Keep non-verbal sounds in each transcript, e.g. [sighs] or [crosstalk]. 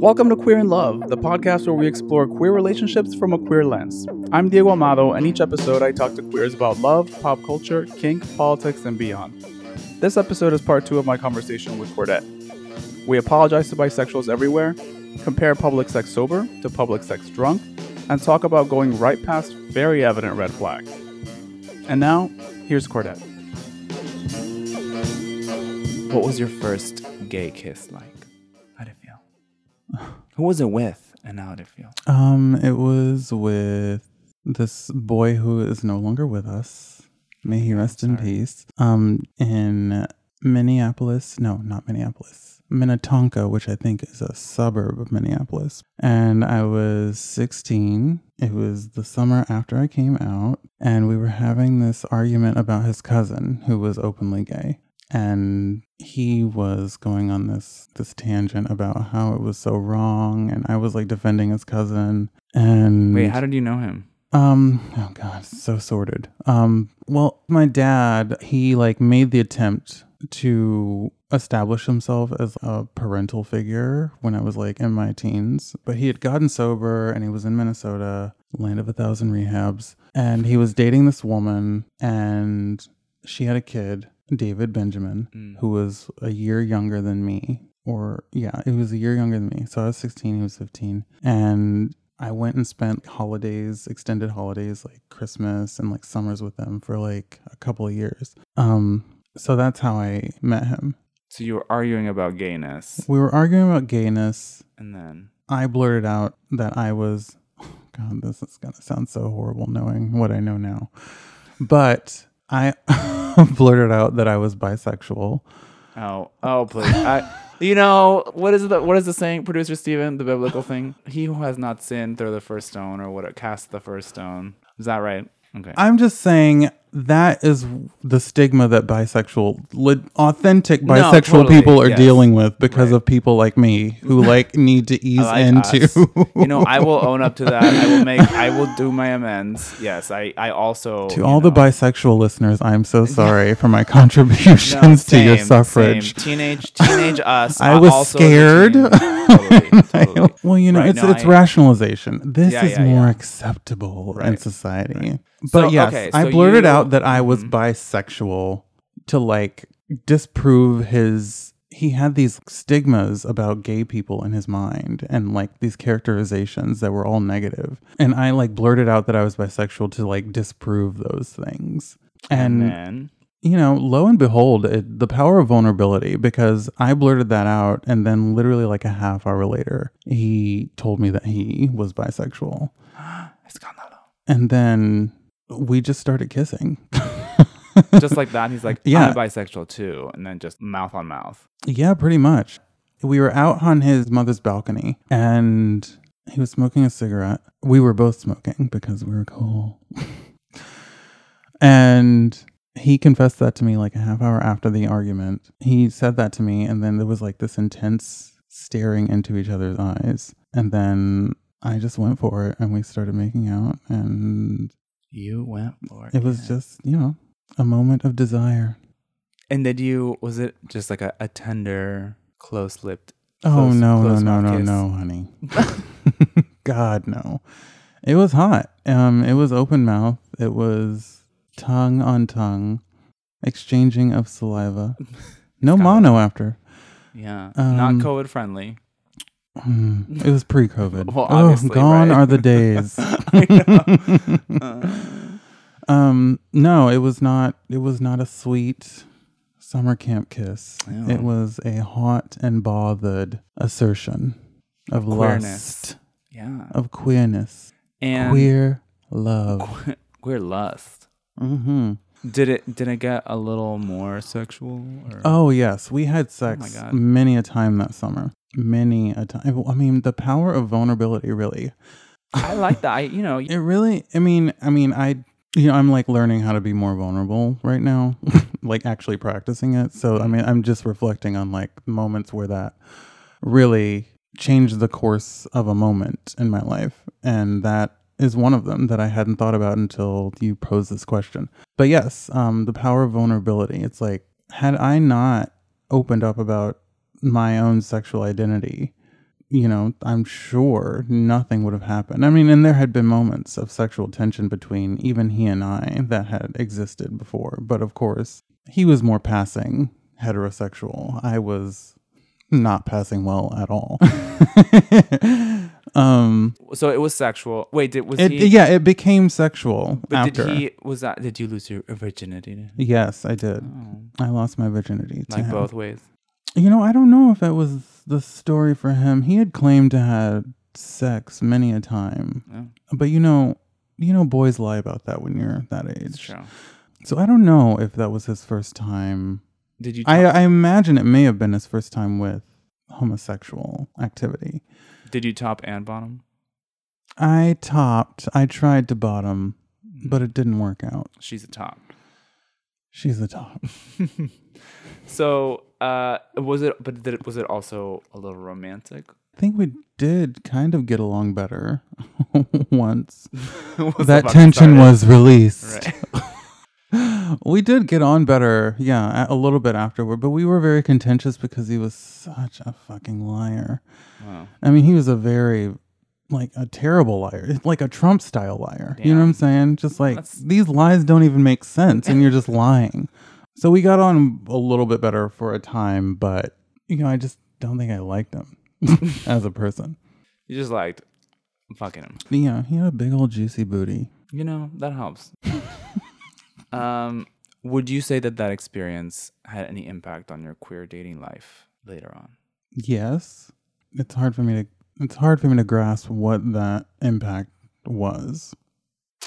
Welcome to Queer in Love, the podcast where we explore queer relationships from a queer lens. I'm Diego Amado, and each episode I talk to queers about love, pop culture, kink, politics, and beyond. This episode is part two of my conversation with Cordette. We apologize to bisexuals everywhere, compare public sex sober to public sex drunk, and talk about going right past very evident red flags. And now, here's Cordette. What was your first gay kiss like? How did it feel? [sighs] Who was it with, and how did it feel? Um, it was with this boy who is no longer with us. May he rest in peace. Um, in Minneapolis, no, not Minneapolis, Minnetonka, which I think is a suburb of Minneapolis. And I was 16. It was the summer after I came out, and we were having this argument about his cousin who was openly gay. And he was going on this this tangent about how it was so wrong, and I was like defending his cousin. And Wait, how did you know him? um, oh god, so sordid. Um, well, my dad, he like made the attempt to establish himself as a parental figure when I was like in my teens, but he had gotten sober and he was in Minnesota, land of a thousand rehabs, and he was dating this woman and she had a kid, David Benjamin, Mm. who was a year younger than me. Or yeah, it was a year younger than me. So I was 16, he was 15. And I went and spent holidays, extended holidays like Christmas and like summers with them for like a couple of years. Um, so that's how I met him. So you were arguing about gayness, We were arguing about gayness. and then I blurted out that I was, [sighs] God, this is gonna sound so horrible knowing what I know now, but I [laughs] blurted out that I was bisexual. oh oh please, I, you know what is the what is the saying, producer Steven, the biblical thing? He who has not sinned throw the first stone, or what? Cast the first stone. Is that right? Okay. I'm just saying that is the stigma that bisexual, li- authentic bisexual totally, people are yes. dealing with because Right. of people like me who [laughs] like need to ease like into. you know, I will own up to that. I will make. I will do my amends. Yes, I. I also to all the bisexual listeners, I'm so sorry for my [laughs] contributions no, to your suffrage. same. Teenage, teenage [laughs] us. I uh, was scared. Totally, totally. well, you know, Right, it's no, it's I- rationalization. This Yeah, is yeah, more yeah. acceptable in Right, society. So, But yes, okay, I blurted you- out that I was Mhm. bisexual to like disprove his he had these stigmas about gay people in his mind and like these characterizations that were all negative. And I like blurted out that I was bisexual to like disprove those things. And And, then you know, lo and behold, it, the power of vulnerability because I blurted that out and then literally like a half hour later, he told me that he was bisexual. [gasps] escándalo. And then we just started kissing. [laughs] Just like [laughs] that, he's like, Yeah. I'm bisexual too, and then just mouth on mouth. Yeah, pretty much. We were out on his mother's balcony and he was smoking a cigarette. We were both smoking because we were cool. [laughs] and he confessed that to me like a half hour after the argument. He said that to me, and then there was like this intense staring into each other's eyes. And then I just went for it and we started making out. And You went for it was just, you know, a moment of desire. And did you? Was it just like a, a tender, close-lipped? Oh no, no, no, no, kiss? no, honey. [laughs] [laughs] God no. It was hot. Um it was open mouth. It was tongue on tongue, exchanging of saliva. [laughs] No mono after. Yeah, not Um, COVID friendly. Mm, it was pre-COVID. Well, oh, gone right? are the days. [laughs] Uh, [laughs] um no, it was not it was not a sweet summer camp kiss. It was a hot and bothered assertion of Queerness. lust, yeah, of queerness. and queer love. que- [laughs] queer lust. hmm Did it? Did it get a little more sexual? Or? Oh yes, we had oh sex God. many a time that summer. Many a time. I mean, the power of vulnerability. Really, I like that. I, you know, [laughs] it really. I mean, I mean, I. You know, I'm like learning how to be more vulnerable right now, [laughs] like actually practicing it. So, I mean, I'm just reflecting on like moments where that really changed the course of a moment in my life, and that is one of them that I hadn't thought about until you posed this question. But yes, um, the power of vulnerability. It's like, had I not opened up about my own sexual identity, you know, I'm sure nothing would have happened. I mean, and there had been moments of sexual tension between even he and I that had existed before. But of course, he was more passing heterosexual. I was not passing well at all. [laughs] um So it was sexual. Wait, did was it, he? yeah, it became sexual But after. did he? Was that? Did you lose your virginity? Yes, I did. Oh, I lost my virginity like him. both ways. You know, I don't know if it was the story for him. He had claimed to have sex many a time. Yeah, But you know, you know boys lie about that when you're that age. So I don't know if that was his first time. Did you? I I imagine it may have been his first time with homosexual activity. Did you top and bottom? I topped. I tried to bottom, but it didn't work out. She's a top. She's the top. [laughs] [laughs] So, uh, was it? But did it, was it also a little romantic? I think we did kind of get along better [laughs] once. That tension start it. was released. Right. We did get on better, yeah, a little bit afterward, but we were very contentious because he was such a fucking liar. Wow. I mean, he was a very like a terrible liar, [laughs] like a Trump style liar. You know what I'm saying? Just like That's- these lies don't even make sense, and you're just lying. So we got on a little bit better for a time, but you know, I just don't think I liked him [laughs] as a person. You just liked fucking him. Yeah, he had a big old juicy booty. You know that helps. [laughs] um, would you say that that experience had any impact on your queer dating life later on? Yes, it's hard for me to it's hard for me to grasp what that impact was,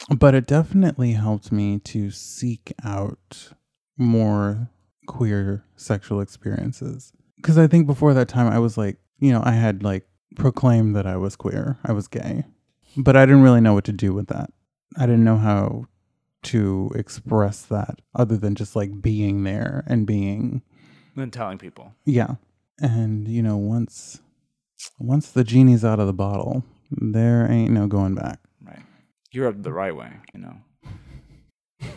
but it definitely helped me to seek out more queer sexual experiences. Because I think before that time, I was like, you know, I had like proclaimed that I was queer, I was gay, but I didn't really know what to do with that. I didn't know how to express that other than just like being there and being and telling people. yeah. And you know, once once the genie's out of the bottle, there ain't no going back. Right. You're up the right way, you know. [laughs]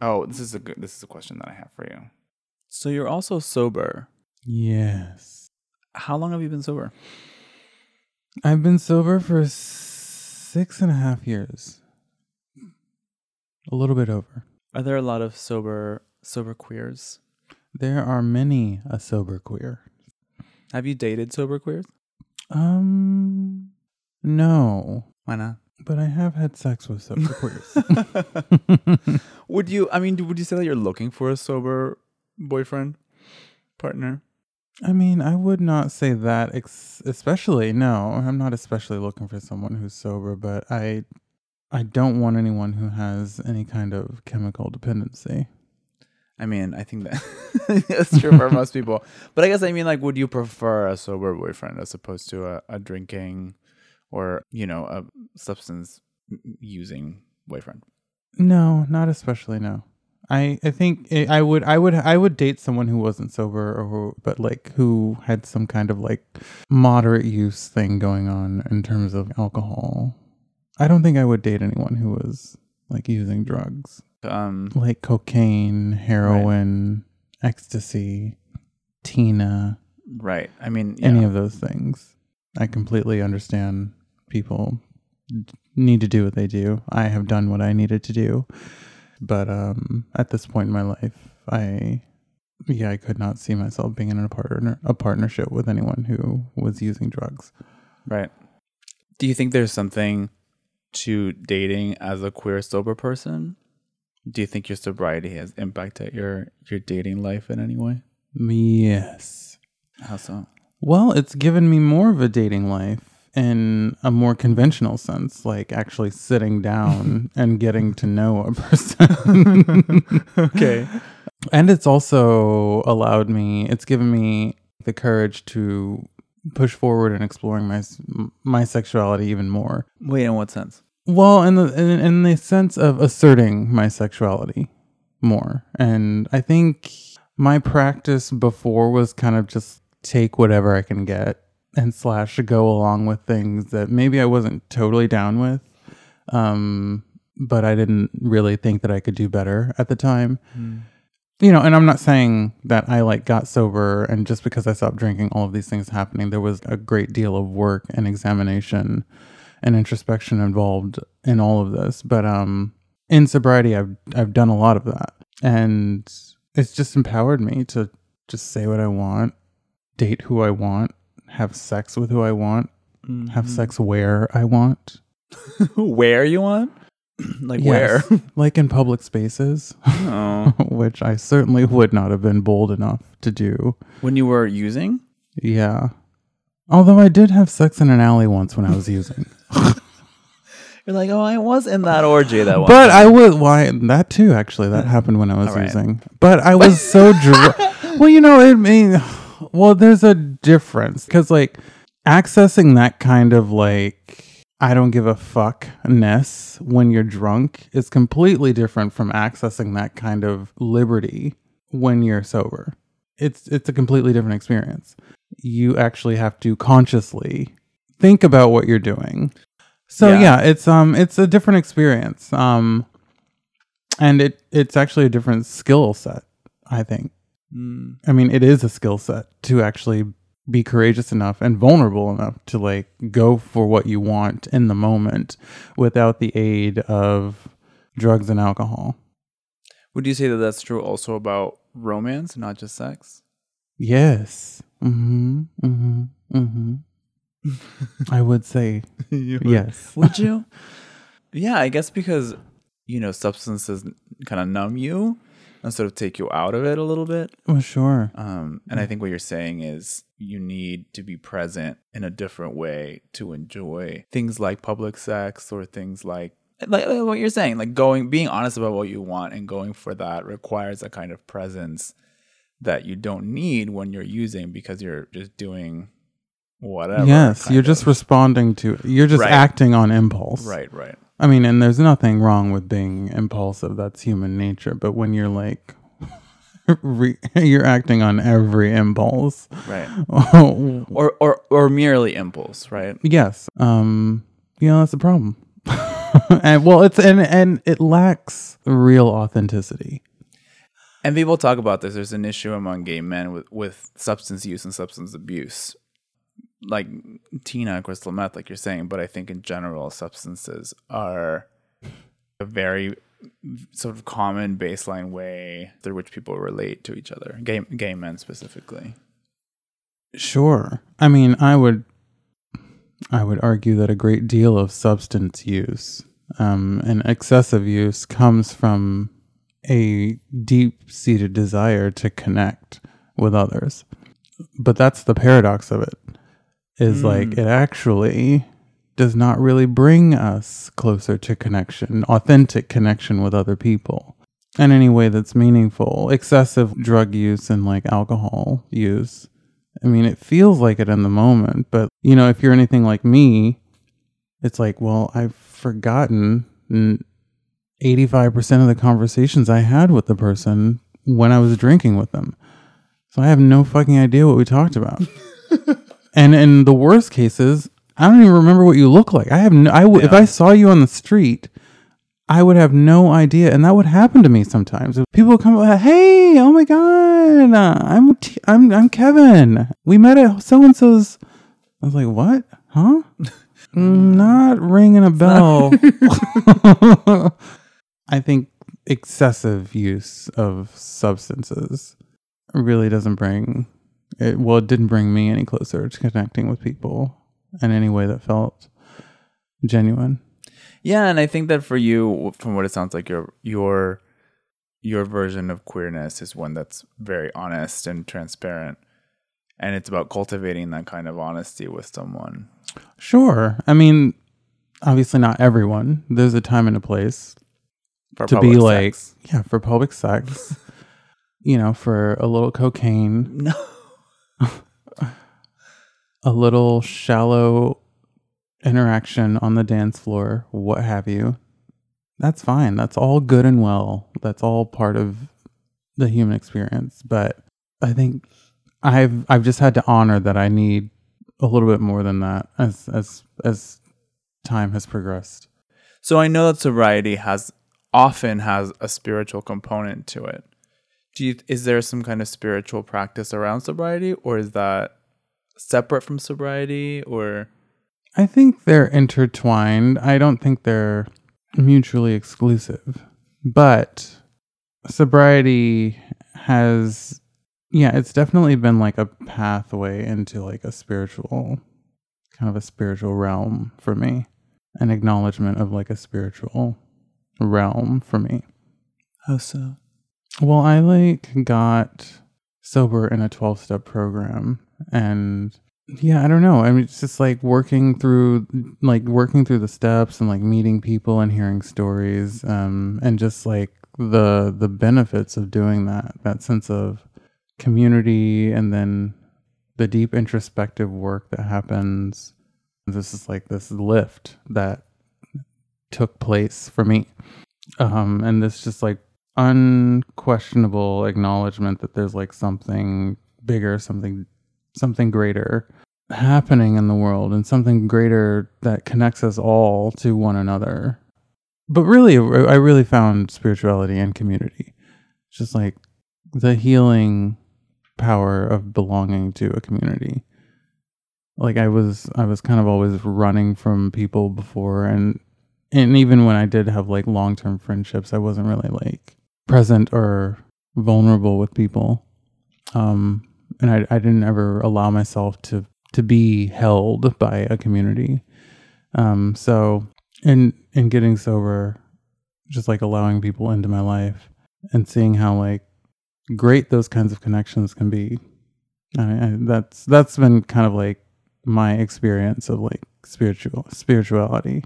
oh, this is a good this is a question that I have for you. So you're also sober. Yes. How long have you been sober? I've been sober for six and a half years. A little bit over. Are there a lot of sober sober queers? There are many a sober queer. Have you dated sober queers? Um no. Why not? But I have had sex with sober [laughs] queers. [laughs] would you I mean would you say that you're looking for a sober boyfriend partner? I mean, I would not say that, ex- especially. No, I'm not especially looking for someone who's sober, but I, I don't want anyone who has any kind of chemical dependency. I mean, I think that [laughs] that's true for most [laughs] people. But I guess I mean, like, would you prefer a sober boyfriend as opposed to a, a drinking or, you know, a substance using boyfriend? No, not especially. No, I, I think I I would, I would, I would date someone who wasn't sober or who, but like who had some kind of like moderate use thing going on in terms of alcohol. I don't think I would date anyone who was like using drugs. Um, like cocaine, heroin, ecstasy, Tina, right. I mean, any of those things. I completely understand people d- need to do what they do. I have done what I needed to do. But um at this point in my life, I yeah, I could not see myself being in a partner a partnership with anyone who was using drugs. right. Do you think there's something to dating as a queer sober person? Do you think your sobriety has impacted your your dating life in any way? Yes. How so? Well, it's given me more of a dating life in a more conventional sense, like actually sitting down [laughs] and getting to know a person. [laughs] Okay. And it's also allowed me, it's given me the courage to push forward in exploring my my sexuality even more. Wait, in what sense? Well, in the in, in the sense of asserting my sexuality more. And I think my practice before was kind of just take whatever I can get and slash go along with things that maybe I wasn't totally down with. Um, but I didn't really think that I could do better at the time. You know, and I'm not saying that I like got sober and just because I stopped drinking, all of these things happening. There was a great deal of work and examination and introspection involved in all of this. But um, in sobriety, I've I've done a lot of that, and it's just empowered me to just say what I want, date who I want, have sex with who I want, have sex where I want. [laughs] where you want? [clears throat] like Yes, where? [laughs] like in public spaces, oh. [laughs] which I certainly would not have been bold enough to do. When you were using? Yeah. Although I did have sex in an alley once when I was using. [laughs] You're like, oh, I was in that orgy that one. But I was why that too actually that [laughs] happened when I was right. using. But I was so [laughs] dr- well, you know, it mean well, there's a difference because like accessing that kind of like I don't give a fuckness when you're drunk is completely different from accessing that kind of liberty when you're sober. It's it's a completely different experience. You actually have to consciously think about what you're doing. So Yeah. yeah, it's um it's a different experience. Um and it it's actually a different skill set, I think. Mm. I mean, it is a skill set to actually be courageous enough and vulnerable enough to like go for what you want in the moment without the aid of drugs and alcohol. Would you say that that's true also about romance, not just sex? Yes. Mhm. Mhm. Mhm. I would say [laughs] yes. Would you? [laughs] yeah, I guess because you know substances kind of numb you and sort of take you out of it a little bit. Well, sure. Um, and I think what you're saying is you need to be present in a different way to enjoy things like public sex or things like like, like what you're saying, like going being honest about what you want and going for that requires a kind of presence that you don't need when you're using because you're just doing whatever. yes, you're just responding to you're just Right. acting on impulse. right, right. I mean, and there's nothing wrong with being impulsive. That's human nature. But when you're like, [laughs] re- you're acting on every impulse. Right. [laughs] Or or or merely impulse, right? yes. Um. You know that's the problem. [laughs] and well, it's and and it lacks real authenticity. And people talk about this. There's an issue among gay men with, with substance use and substance abuse. Like Tina, and crystal meth, like you're saying, but I think in general, substances are a very sort of common baseline way through which people relate to each other, gay, gay men specifically. Sure. I mean, I would I would argue that a great deal of substance use um, and excessive use comes from a deep-seated desire to connect with others. But that's the paradox of it. Is like mm. it actually does not really bring us closer to connection, authentic connection with other people in any way that's meaningful. Excessive drug use and like alcohol use I mean, it feels like it in the moment, but you know, if you're anything like me, it's like, well, I've forgotten 85% of the conversations I had with the person when I was drinking with them. So I have no fucking idea what we talked about. [laughs] and in the worst cases, I don't even remember what you look like. I have no, I w- if I saw you on the street, I would have no idea, and that would happen to me sometimes. People would come up, "Hey, oh my god, uh, I'm T- I'm I'm Kevin. We met at so and so's." I was like, "What? Huh? [laughs] Mm, Not ringing a bell." [laughs] I think excessive use of substances really doesn't bring it. Well, it didn't bring me any closer to connecting with people in any way that felt genuine. Yeah, and I think that for you, from what it sounds like, your your your version of queerness is one that's very honest and transparent, and it's about cultivating that kind of honesty with someone. Sure. I mean, obviously not everyone. There's a time and a place For to be public like, sex. yeah, for public sex. [laughs] you know, for a little cocaine, no, [laughs] a little shallow interaction on the dance floor, what have you. That's fine. That's all good and well. That's all part of the human experience. But I think I've I've just had to honor that I need a little bit more than that as as as time has progressed. So I know that sobriety has often has a spiritual component to it. Do you is there some kind of spiritual practice around sobriety or is that separate from sobriety or I think they're intertwined. I don't think they're mutually exclusive. But sobriety has yeah, it's definitely been like a pathway into like a spiritual kind of a spiritual realm for me. An acknowledgement of like a spiritual realm for me. how so? Well, I like got sober in a 12 step program and yeah, I don't know. I mean, it's just like working through, like working through the steps and like meeting people and hearing stories, um, and just like the the benefits of doing that. That sense of community, and then the deep introspective work that happens. This is like this lift that took place for me, um, and this just like unquestionable acknowledgement that there's like something bigger, something something greater happening in the world and something greater that connects us all to one another. But really, I really found spirituality and community. Just like the healing power of belonging to a community. Like I was I was kind of always running from people before and and even when I did have like long-term friendships, I wasn't really like present or vulnerable with people. Um and I, I didn't ever allow myself to to be held by a community. Um, so in in getting sober, just like allowing people into my life and seeing how like great those kinds of connections can be. I, I, that's that's been kind of like my experience of like spiritual spirituality,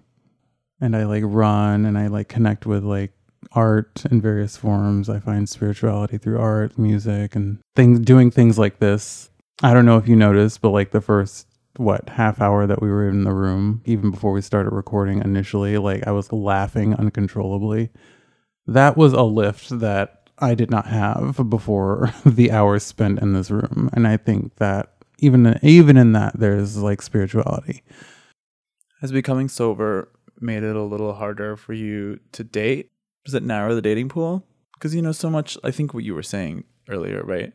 and I like run and I like connect with like art in various forms. I find spirituality through art, music, and things doing things like this. I don't know if you noticed, but like the first what half hour that we were in the room, even before we started recording initially, like I was laughing uncontrollably. That was a lift that I did not have before [laughs] the hours spent in this room, and I think that even even in that there's like spirituality. Has becoming sober made it a little harder for you to date? Does it narrow the dating pool? Because you know so much. I think what you were saying earlier, right?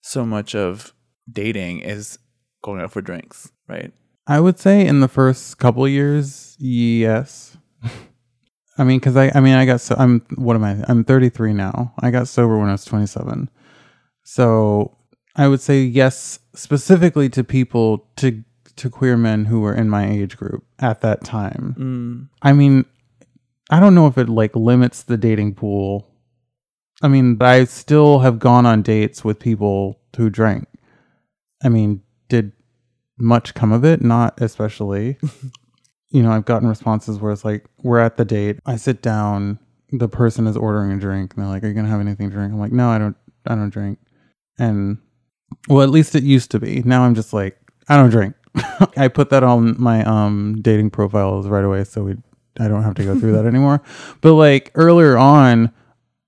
So much of dating is going out for drinks, right? I would say in the first couple years, yes. [laughs] I mean, because I, I mean, I got so I'm what am I? I'm 33 now. I got sober when I was 27, so I would say yes, specifically to people to to queer men who were in my age group at that time. Mm. I mean, I don't know if it like limits the dating pool. I mean, I still have gone on dates with people who drank. I mean, did much come of it? Not especially. [laughs] you know, I've gotten responses where it's like, we're at the date. I sit down, the person is ordering a drink, and they're like, "Are you gonna have anything to drink?" I'm like, "No, I don't. I don't drink." And well, at least it used to be. Now I'm just like, I don't drink. [laughs] I put that on my um dating profiles right away, so we I don't have to go through that anymore. But like earlier on,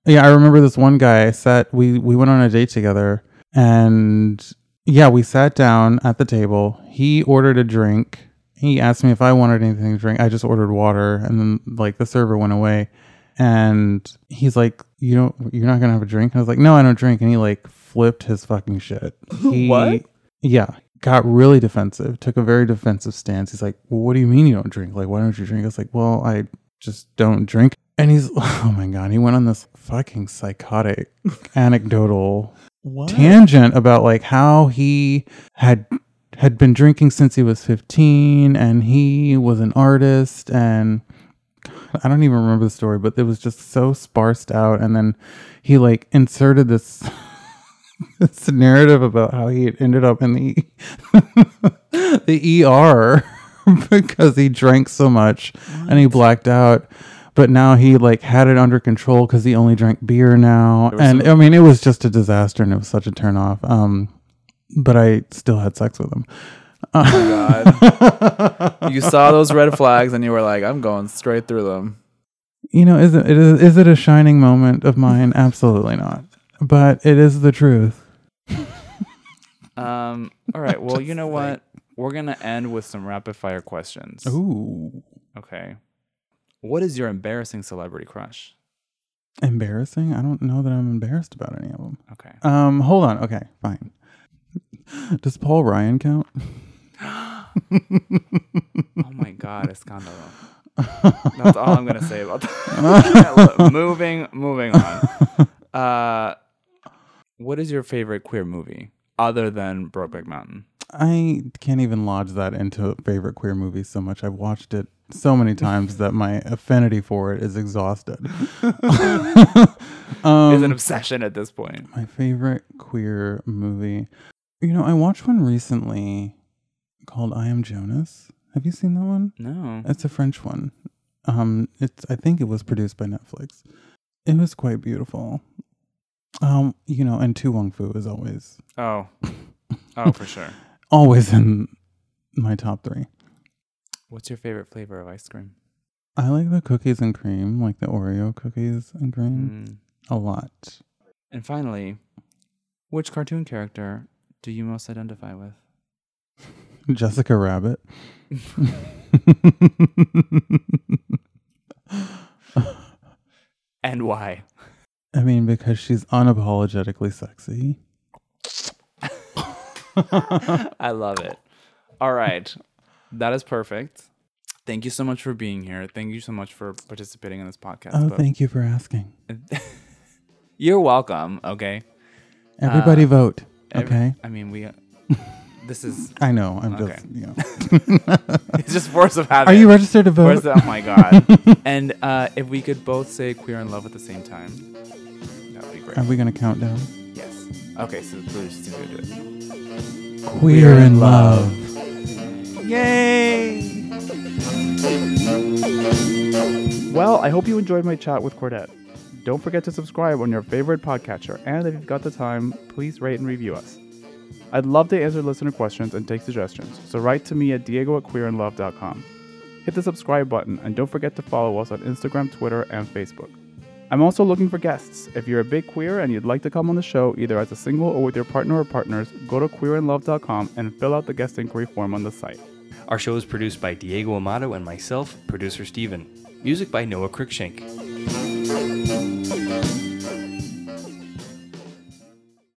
yeah, I remember this one guy I sat. We we went on a date together, and yeah, we sat down at the table. He ordered a drink. He asked me if I wanted anything to drink. I just ordered water, and then like the server went away, and he's like, "You don't, you're not gonna have a drink?" I was like, "No, I don't drink." And he like flipped his fucking shit. [laughs] He, What? Yeah, got really defensive. Took a very defensive stance. He's like, "Well, what do you mean you don't drink? Like, why don't you drink?" I was like, "Well, I just don't drink." And he's, [laughs] oh my god, he went on this fucking psychotic anecdotal What? tangent about like how he had had been drinking since he was 15 and he was an artist and I don't even remember the story but it was just so sparsed out and then he like inserted this [laughs] this narrative about how he ended up in the [laughs] the ER [laughs] because he drank so much and he blacked out but now he like had it under control because he only drank beer now and some- i mean it was just a disaster and it was such a turnoff. um but i still had sex with him Oh my god! you saw those red flags and you were like, "I'm going straight through them." you know is it, it is, is it a shining moment of mine absolutely not but it is the truth [laughs] Um. All right. Well, you know what? We're gonna end with some rapid fire questions. Ooh, Okay. What is your embarrassing celebrity crush? embarrassing. I don't know that I'm embarrassed about any of them. Okay. Um, hold on. Okay, fine. [laughs] Does Paul Ryan count? [laughs] Oh my God, Escandalo. That's all I'm gonna say about that. Moving, moving on. Uh, what is your favorite queer movie other than Brokeback Mountain? I can't even lodge that into favorite queer movies so much. I've watched it so many [laughs] times that my affinity for it is exhausted. [laughs] um, Is an obsession at this point. my favorite queer movie. You know, I watched one recently called I Am Jonas. Have you seen that one? No. It's a French one. Um, it's I think it was produced by Netflix. It was quite beautiful. Um, you know, and To Wong Foo is always Oh. [laughs] Oh, for sure. always in my top three. What's your favorite flavor of ice cream? I like the cookies and cream, like the Oreo cookies and cream, Mm. a lot. And finally, which cartoon character do you most identify with? [laughs] Jessica Rabbit. [laughs] And why? I mean, because she's unapologetically sexy. [laughs] I love it. All right. That is perfect. Thank you so much for being here. Thank you so much for participating in this podcast. Oh, thank you for asking. [laughs] You're welcome. Okay. Everybody Uh, vote. Every- Okay. I mean, we. [laughs] This is. I know. I'm Okay. just, you know. [laughs] It's just force of habit. Are you registered to vote? Of- oh my god. [laughs] and uh, if we could both say queer in love at the same time, that would be great. Are we going to count down? yes. Okay, so Blue just gonna do it. Queer in love. Yay! Well, I hope you enjoyed my chat with Cordette. Don't forget to subscribe on your favorite podcatcher, and if you've got the time, please rate and review us. I'd love to answer listener questions and take suggestions, so write to me at diego at queerinlove.com. Hit the subscribe button, and don't forget to follow us on Instagram, Twitter, and Facebook. I'm also looking for guests. If you're a big queer and you'd like to come on the show, either as a single or with your partner or partners, go to queerinlove.com and fill out the guest inquiry form on the site. Our show is produced by Diego Amato and myself, producer Steven. Music by Noah Cruikshank.